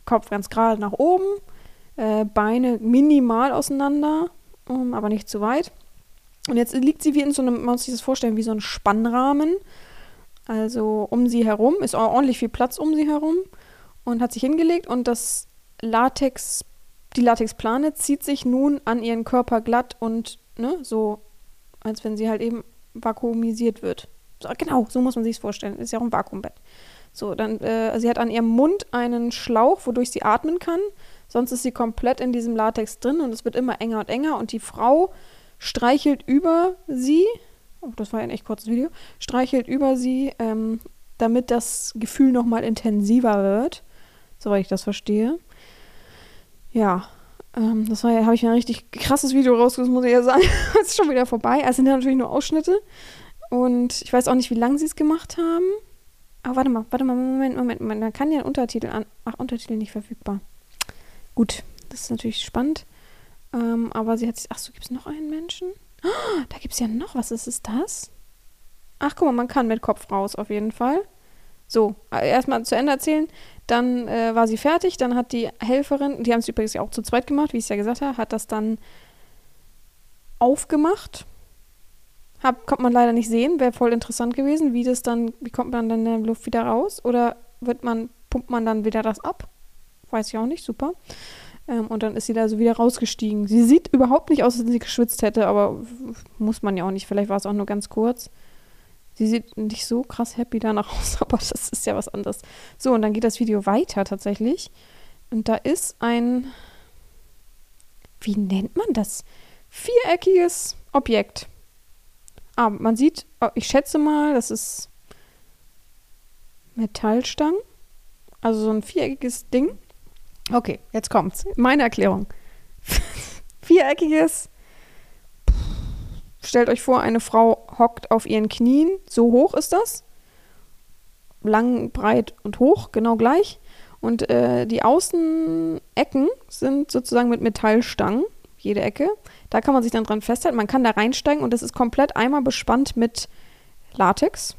Kopf ganz gerade nach oben, äh, Beine minimal auseinander, um, aber nicht zu weit. Und jetzt liegt sie wie in so einem, man muss sich das vorstellen, wie so ein Spannrahmen also um sie herum, ist ordentlich viel Platz um sie herum und hat sich hingelegt und das Latex, die Latexplane zieht sich nun an ihren Körper glatt und ne, so, als wenn sie halt eben vakuumisiert wird. So, genau, so muss man sich es vorstellen. Ist ja auch ein Vakuumbett. So, dann, äh, sie hat an ihrem Mund einen Schlauch, wodurch sie atmen kann. Sonst ist sie komplett in diesem Latex drin und es wird immer enger und enger und die Frau streichelt über sie oh, das war ein echt kurzes Video, streichelt über sie, ähm, damit das Gefühl nochmal intensiver wird, soweit ich das verstehe. Ja, ähm, das war ja, habe ich ein richtig krasses Video rausgesucht, muss ich ja sagen. *laughs* es ist schon wieder vorbei. Also sind ja natürlich nur Ausschnitte. Und ich weiß auch nicht, wie lange sie es gemacht haben. Aber warte mal, warte mal, Moment, Moment, Moment. Man kann ja einen Untertitel an. Ach, Untertitel nicht verfügbar. Gut, das ist natürlich spannend. Ähm, aber sie hat sich. Ach so, gibt es noch einen Menschen? Oh, da gibt es ja noch was. Ist es das? Ach, guck mal, man kann mit Kopf raus auf jeden Fall. So, äh, erstmal zu Ende erzählen. Dann äh, war sie fertig. Dann hat die Helferin, die haben es übrigens auch zu zweit gemacht, wie ich es ja gesagt habe, hat das dann aufgemacht. Hab, kommt man leider nicht sehen. Wäre voll interessant gewesen, wie das dann, wie kommt man dann in der Luft wieder raus? Oder wird man, pumpt man dann wieder das ab? Weiß ich auch nicht, super. Ähm, und dann ist sie da so wieder rausgestiegen. Sie sieht überhaupt nicht aus, als wenn sie geschwitzt hätte, aber muss man ja auch nicht. Vielleicht war es auch nur ganz kurz. Sie sieht nicht so krass happy danach *laughs* aus, aber das ist ja was anderes. So, und dann geht das Video weiter tatsächlich. Und da ist ein, wie nennt man das? Viereckiges Objekt. Ah, man sieht, oh, ich schätze mal, das ist Metallstangen. Also so ein viereckiges Ding. Okay, jetzt kommt's. Meine Erklärung. *laughs* viereckiges. Stellt euch vor, eine Frau hockt auf ihren Knien. So hoch ist das. Lang, breit und hoch, genau gleich. Und äh, die Außenecken sind sozusagen mit Metallstangen, jede Ecke. Da kann man sich dann dran festhalten. Man kann da reinsteigen und das ist komplett einmal bespannt mit Latex.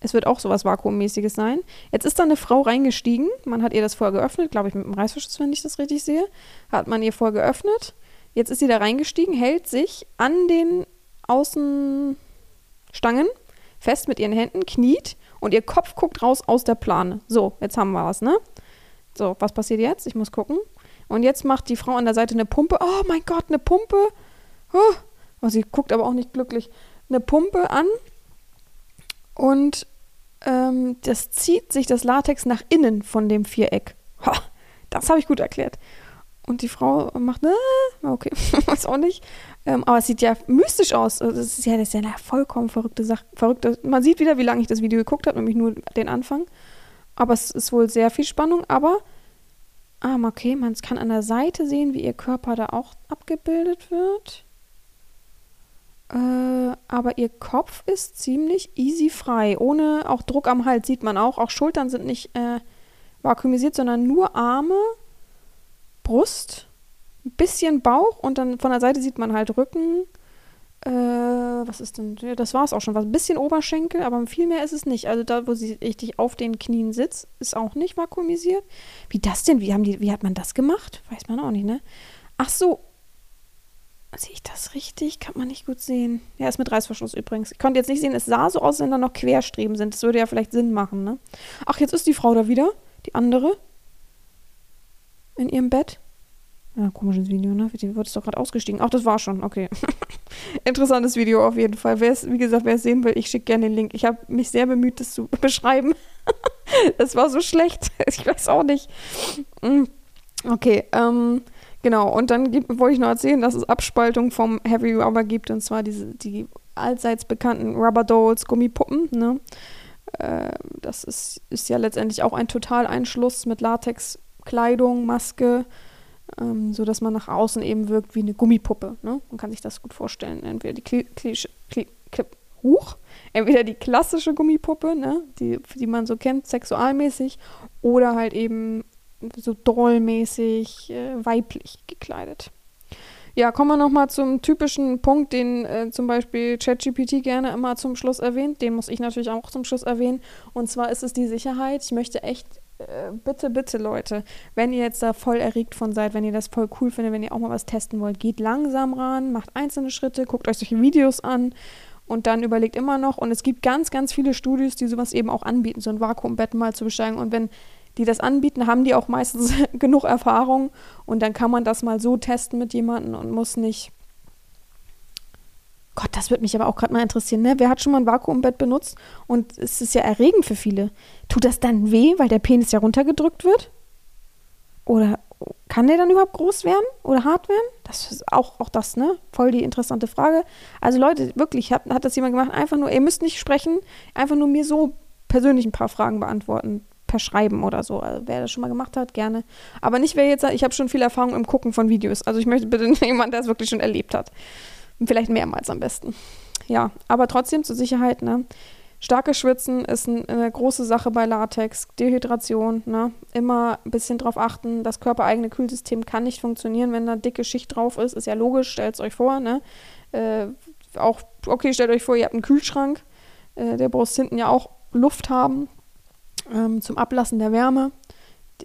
Es wird auch sowas Vakuummäßiges sein. Jetzt ist da eine Frau reingestiegen. Man hat ihr das vorher geöffnet, glaube ich, mit dem Reißverschluss, wenn ich das richtig sehe. Hat man ihr vorher geöffnet. Jetzt ist sie da reingestiegen, hält sich an den Außenstangen fest mit ihren Händen, kniet und ihr Kopf guckt raus aus der Plane. So, jetzt haben wir was, ne? So, was passiert jetzt? Ich muss gucken. Und jetzt macht die Frau an der Seite eine Pumpe. Oh mein Gott, eine Pumpe. Oh, oh sie guckt aber auch nicht glücklich. Eine Pumpe an und ähm, das zieht sich das Latex nach innen von dem Viereck. Ha, das habe ich gut erklärt. Und die Frau macht, äh, okay, *laughs* weiß auch nicht. Ähm, aber es sieht ja mystisch aus. Also das ist ja, das ist ja eine vollkommen verrückte Sache. Verrückte. Man sieht wieder, wie lange ich das Video geguckt habe, nämlich nur den Anfang. Aber es ist wohl sehr viel Spannung. Aber, ah, okay, man kann an der Seite sehen, wie ihr Körper da auch abgebildet wird. Äh, aber ihr Kopf ist ziemlich easy frei. Ohne auch Druck am Hals sieht man auch. Auch Schultern sind nicht äh, vakuumisiert, sondern nur Arme, Brust, ein bisschen Bauch und dann von der Seite sieht man halt Rücken. Äh, was ist denn? Das war es auch schon. Was ein bisschen Oberschenkel, aber viel mehr ist es nicht. Also da, wo sie richtig auf den Knien sitzt, ist auch nicht vakuumisiert. Wie das denn? Wie haben die, wie hat man das gemacht? Weiß man auch nicht, ne? Ach so, Sehe ich das richtig? Kann man nicht gut sehen. Ja, ist mit Reißverschluss übrigens. Ich konnte jetzt nicht sehen, es sah so aus, wenn da noch Querstreben sind. Das würde ja vielleicht Sinn machen, ne? Ach, jetzt ist die Frau da wieder. Die andere. In ihrem Bett. Ja, komisches Video, ne? Die wird doch gerade ausgestiegen. Ach, das war schon. Okay. *laughs* Interessantes Video auf jeden Fall. Wer es, wie gesagt, wer es sehen will, ich schicke gerne den Link. Ich habe mich sehr bemüht, das zu *laughs* beschreiben. *laughs* das war so schlecht. Ich weiß auch nicht. Mm. Okay, ähm. Genau, und dann gibt, wollte ich noch erzählen, dass es Abspaltung vom Heavy Rubber gibt, und zwar diese, die allseits bekannten Rubber Dolls, Gummipuppen. Ne? Äh, das ist, ist ja letztendlich auch ein Totaleinschluss mit Latexkleidung, Maske, ähm, sodass man nach außen eben wirkt wie eine Gummipuppe. Ne? Man kann sich das gut vorstellen. Entweder die Kli Kli Kli Huch, entweder die klassische Gummipuppe, ne? die, die man so kennt, sexualmäßig, oder halt eben so dollmäßig äh, weiblich gekleidet. Ja, kommen wir nochmal zum typischen Punkt, den äh, zum Beispiel ChatGPT gerne immer zum Schluss erwähnt. Den muss ich natürlich auch zum Schluss erwähnen. Und zwar ist es die Sicherheit. Ich möchte echt, äh, bitte, bitte Leute, wenn ihr jetzt da voll erregt von seid, wenn ihr das voll cool findet, wenn ihr auch mal was testen wollt, geht langsam ran, macht einzelne Schritte, guckt euch solche Videos an und dann überlegt immer noch. Und es gibt ganz, ganz viele Studios, die sowas eben auch anbieten, so ein Vakuumbett mal zu besteigen. Und wenn die das anbieten, haben die auch meistens *laughs* genug Erfahrung und dann kann man das mal so testen mit jemandem und muss nicht. Gott, das würde mich aber auch gerade mal interessieren, ne? Wer hat schon mal ein Vakuumbett benutzt und es ist ja erregend für viele. Tut das dann weh, weil der Penis ja runtergedrückt wird? Oder kann der dann überhaupt groß werden oder hart werden? Das ist auch, auch das, ne? Voll die interessante Frage. Also Leute, wirklich, hat, hat das jemand gemacht? Einfach nur, ihr müsst nicht sprechen, einfach nur mir so persönlich ein paar Fragen beantworten per Schreiben oder so. Also wer das schon mal gemacht hat, gerne. Aber nicht wer jetzt ich habe schon viel Erfahrung im Gucken von Videos. Also ich möchte bitte *laughs* jemanden, der es wirklich schon erlebt hat. Vielleicht mehrmals am besten. Ja, aber trotzdem zur Sicherheit, ne? Starkes Schwitzen ist ein, eine große Sache bei Latex. Dehydration, ne? Immer ein bisschen drauf achten. Das körpereigene Kühlsystem kann nicht funktionieren, wenn da dicke Schicht drauf ist. Ist ja logisch, stellt es euch vor, ne? Äh, auch, okay, stellt euch vor, ihr habt einen Kühlschrank. Äh, der muss hinten ja auch Luft haben ähm, zum Ablassen der Wärme.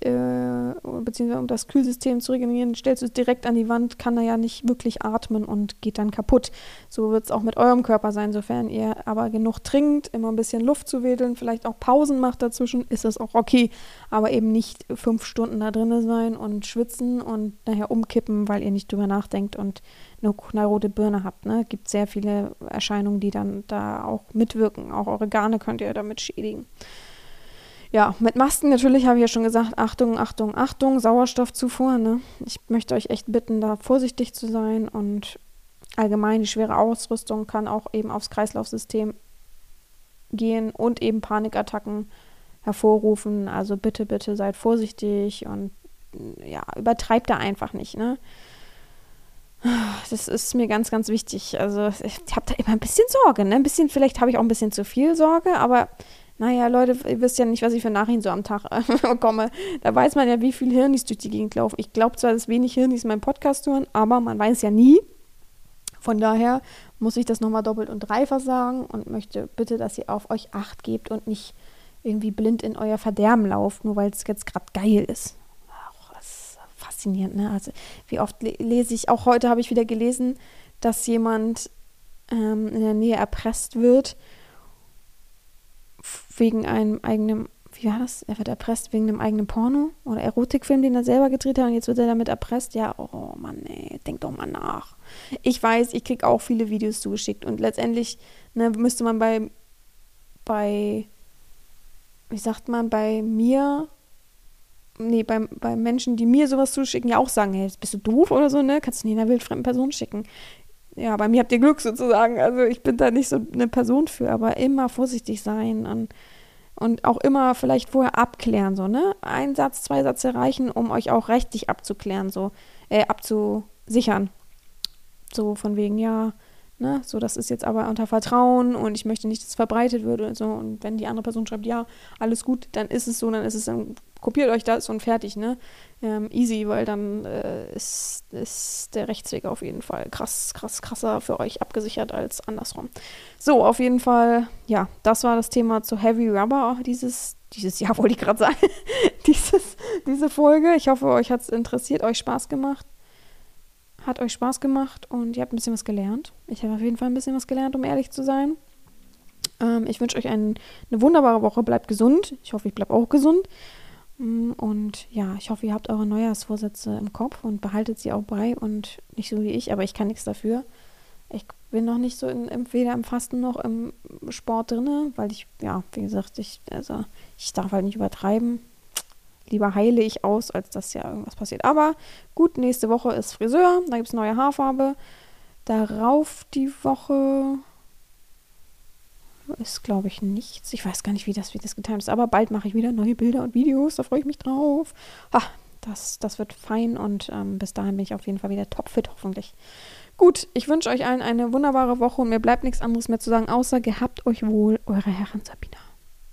äh, beziehungsweise um das Kühlsystem zu regenerieren, stellst du es direkt an die Wand, kann er ja nicht wirklich atmen und geht dann kaputt. So wird es auch mit eurem Körper sein, sofern ihr aber genug trinkt, immer ein bisschen Luft zu wedeln, vielleicht auch Pausen macht dazwischen, ist das auch okay. Aber eben nicht fünf Stunden da drinnen sein und schwitzen und nachher umkippen, weil ihr nicht drüber nachdenkt und eine, eine rote Birne habt. Ne? Gibt sehr viele Erscheinungen, die dann da auch mitwirken. Auch Organe könnt ihr damit schädigen. Ja, mit Masken natürlich habe ich ja schon gesagt, Achtung, Achtung, Achtung, Sauerstoffzufuhr. Ne? Ich möchte euch echt bitten, da vorsichtig zu sein und allgemein die schwere Ausrüstung kann auch eben aufs Kreislaufsystem gehen und eben Panikattacken hervorrufen. Also bitte, bitte seid vorsichtig und ja, übertreibt da einfach nicht. Ne? Das ist mir ganz, ganz wichtig. Also ich habe da immer ein bisschen Sorge. Ne? Ein bisschen, vielleicht habe ich auch ein bisschen zu viel Sorge, aber naja, Leute, ihr wisst ja nicht, was ich für Nachrichten so am Tag *laughs* bekomme. Da weiß man ja, wie viel Hirnis durch die Gegend laufen. Ich glaube zwar, dass wenig Hirnis meinen Podcast hören, aber man weiß ja nie. Von daher muss ich das nochmal doppelt und dreifach sagen und möchte bitte, dass ihr auf euch Acht gebt und nicht irgendwie blind in euer Verderben lauft, nur weil es jetzt gerade geil ist. Ach, das ist faszinierend, ne? Also, wie oft lese ich, auch heute habe ich wieder gelesen, dass jemand ähm, in der Nähe erpresst wird wegen einem eigenen, wie war das? Er wird erpresst wegen einem eigenen Porno oder Erotikfilm, den er selber gedreht hat und jetzt wird er damit erpresst. Ja, oh Mann, ey, denk doch mal nach. Ich weiß, ich kriege auch viele Videos zugeschickt und letztendlich ne, müsste man bei, bei, wie sagt man, bei mir nee, bei, bei Menschen, die mir sowas zuschicken, ja auch sagen, hey, bist du doof oder so, ne? Kannst du nie einer wildfremden Person schicken ja, bei mir habt ihr Glück sozusagen. Also ich bin da nicht so eine Person für, aber immer vorsichtig sein und, und auch immer vielleicht vorher abklären, so, ne? Ein Satz, zwei Sätze reichen, um euch auch rechtlich abzuklären, so, äh, abzusichern. So von wegen, ja, ne, so, das ist jetzt aber unter Vertrauen und ich möchte nicht, dass es verbreitet wird und so. Und wenn die andere Person schreibt, ja, alles gut, dann ist es so, dann ist es dann kopiert euch das und fertig, ne? Ähm, easy, weil dann äh, ist, ist der Rechtsweg auf jeden Fall krass, krass, krasser für euch abgesichert als andersrum. So, auf jeden Fall, ja, das war das Thema zu Heavy Rubber dieses, dieses Jahr, *laughs* wollte ich gerade sagen, *laughs* dieses, diese Folge. Ich hoffe, euch hat es interessiert, euch Spaß gemacht. Hat euch Spaß gemacht und ihr habt ein bisschen was gelernt. Ich habe auf jeden Fall ein bisschen was gelernt, um ehrlich zu sein. Ähm, ich wünsche euch ein, eine wunderbare Woche. Bleibt gesund. Ich hoffe, ich bleibe auch gesund. Und ja, ich hoffe, ihr habt eure Neujahrsvorsätze im Kopf und behaltet sie auch bei und nicht so wie ich, aber ich kann nichts dafür. Ich bin noch nicht so in, im, weder im Fasten noch im Sport drin, weil ich, ja, wie gesagt, ich, also, ich darf halt nicht übertreiben. Lieber heile ich aus, als dass ja irgendwas passiert. Aber gut, nächste Woche ist Friseur, da gibt es neue Haarfarbe. Darauf die Woche ist, glaube ich, nichts. Ich weiß gar nicht, wie das, wie das getimt ist. Aber bald mache ich wieder neue Bilder und Videos. Da freue ich mich drauf. Ha, das, das wird fein und ähm, bis dahin bin ich auf jeden Fall wieder topfit, hoffentlich. Gut, ich wünsche euch allen eine wunderbare Woche und mir bleibt nichts anderes mehr zu sagen, außer gehabt euch wohl, eure Herren Sabina.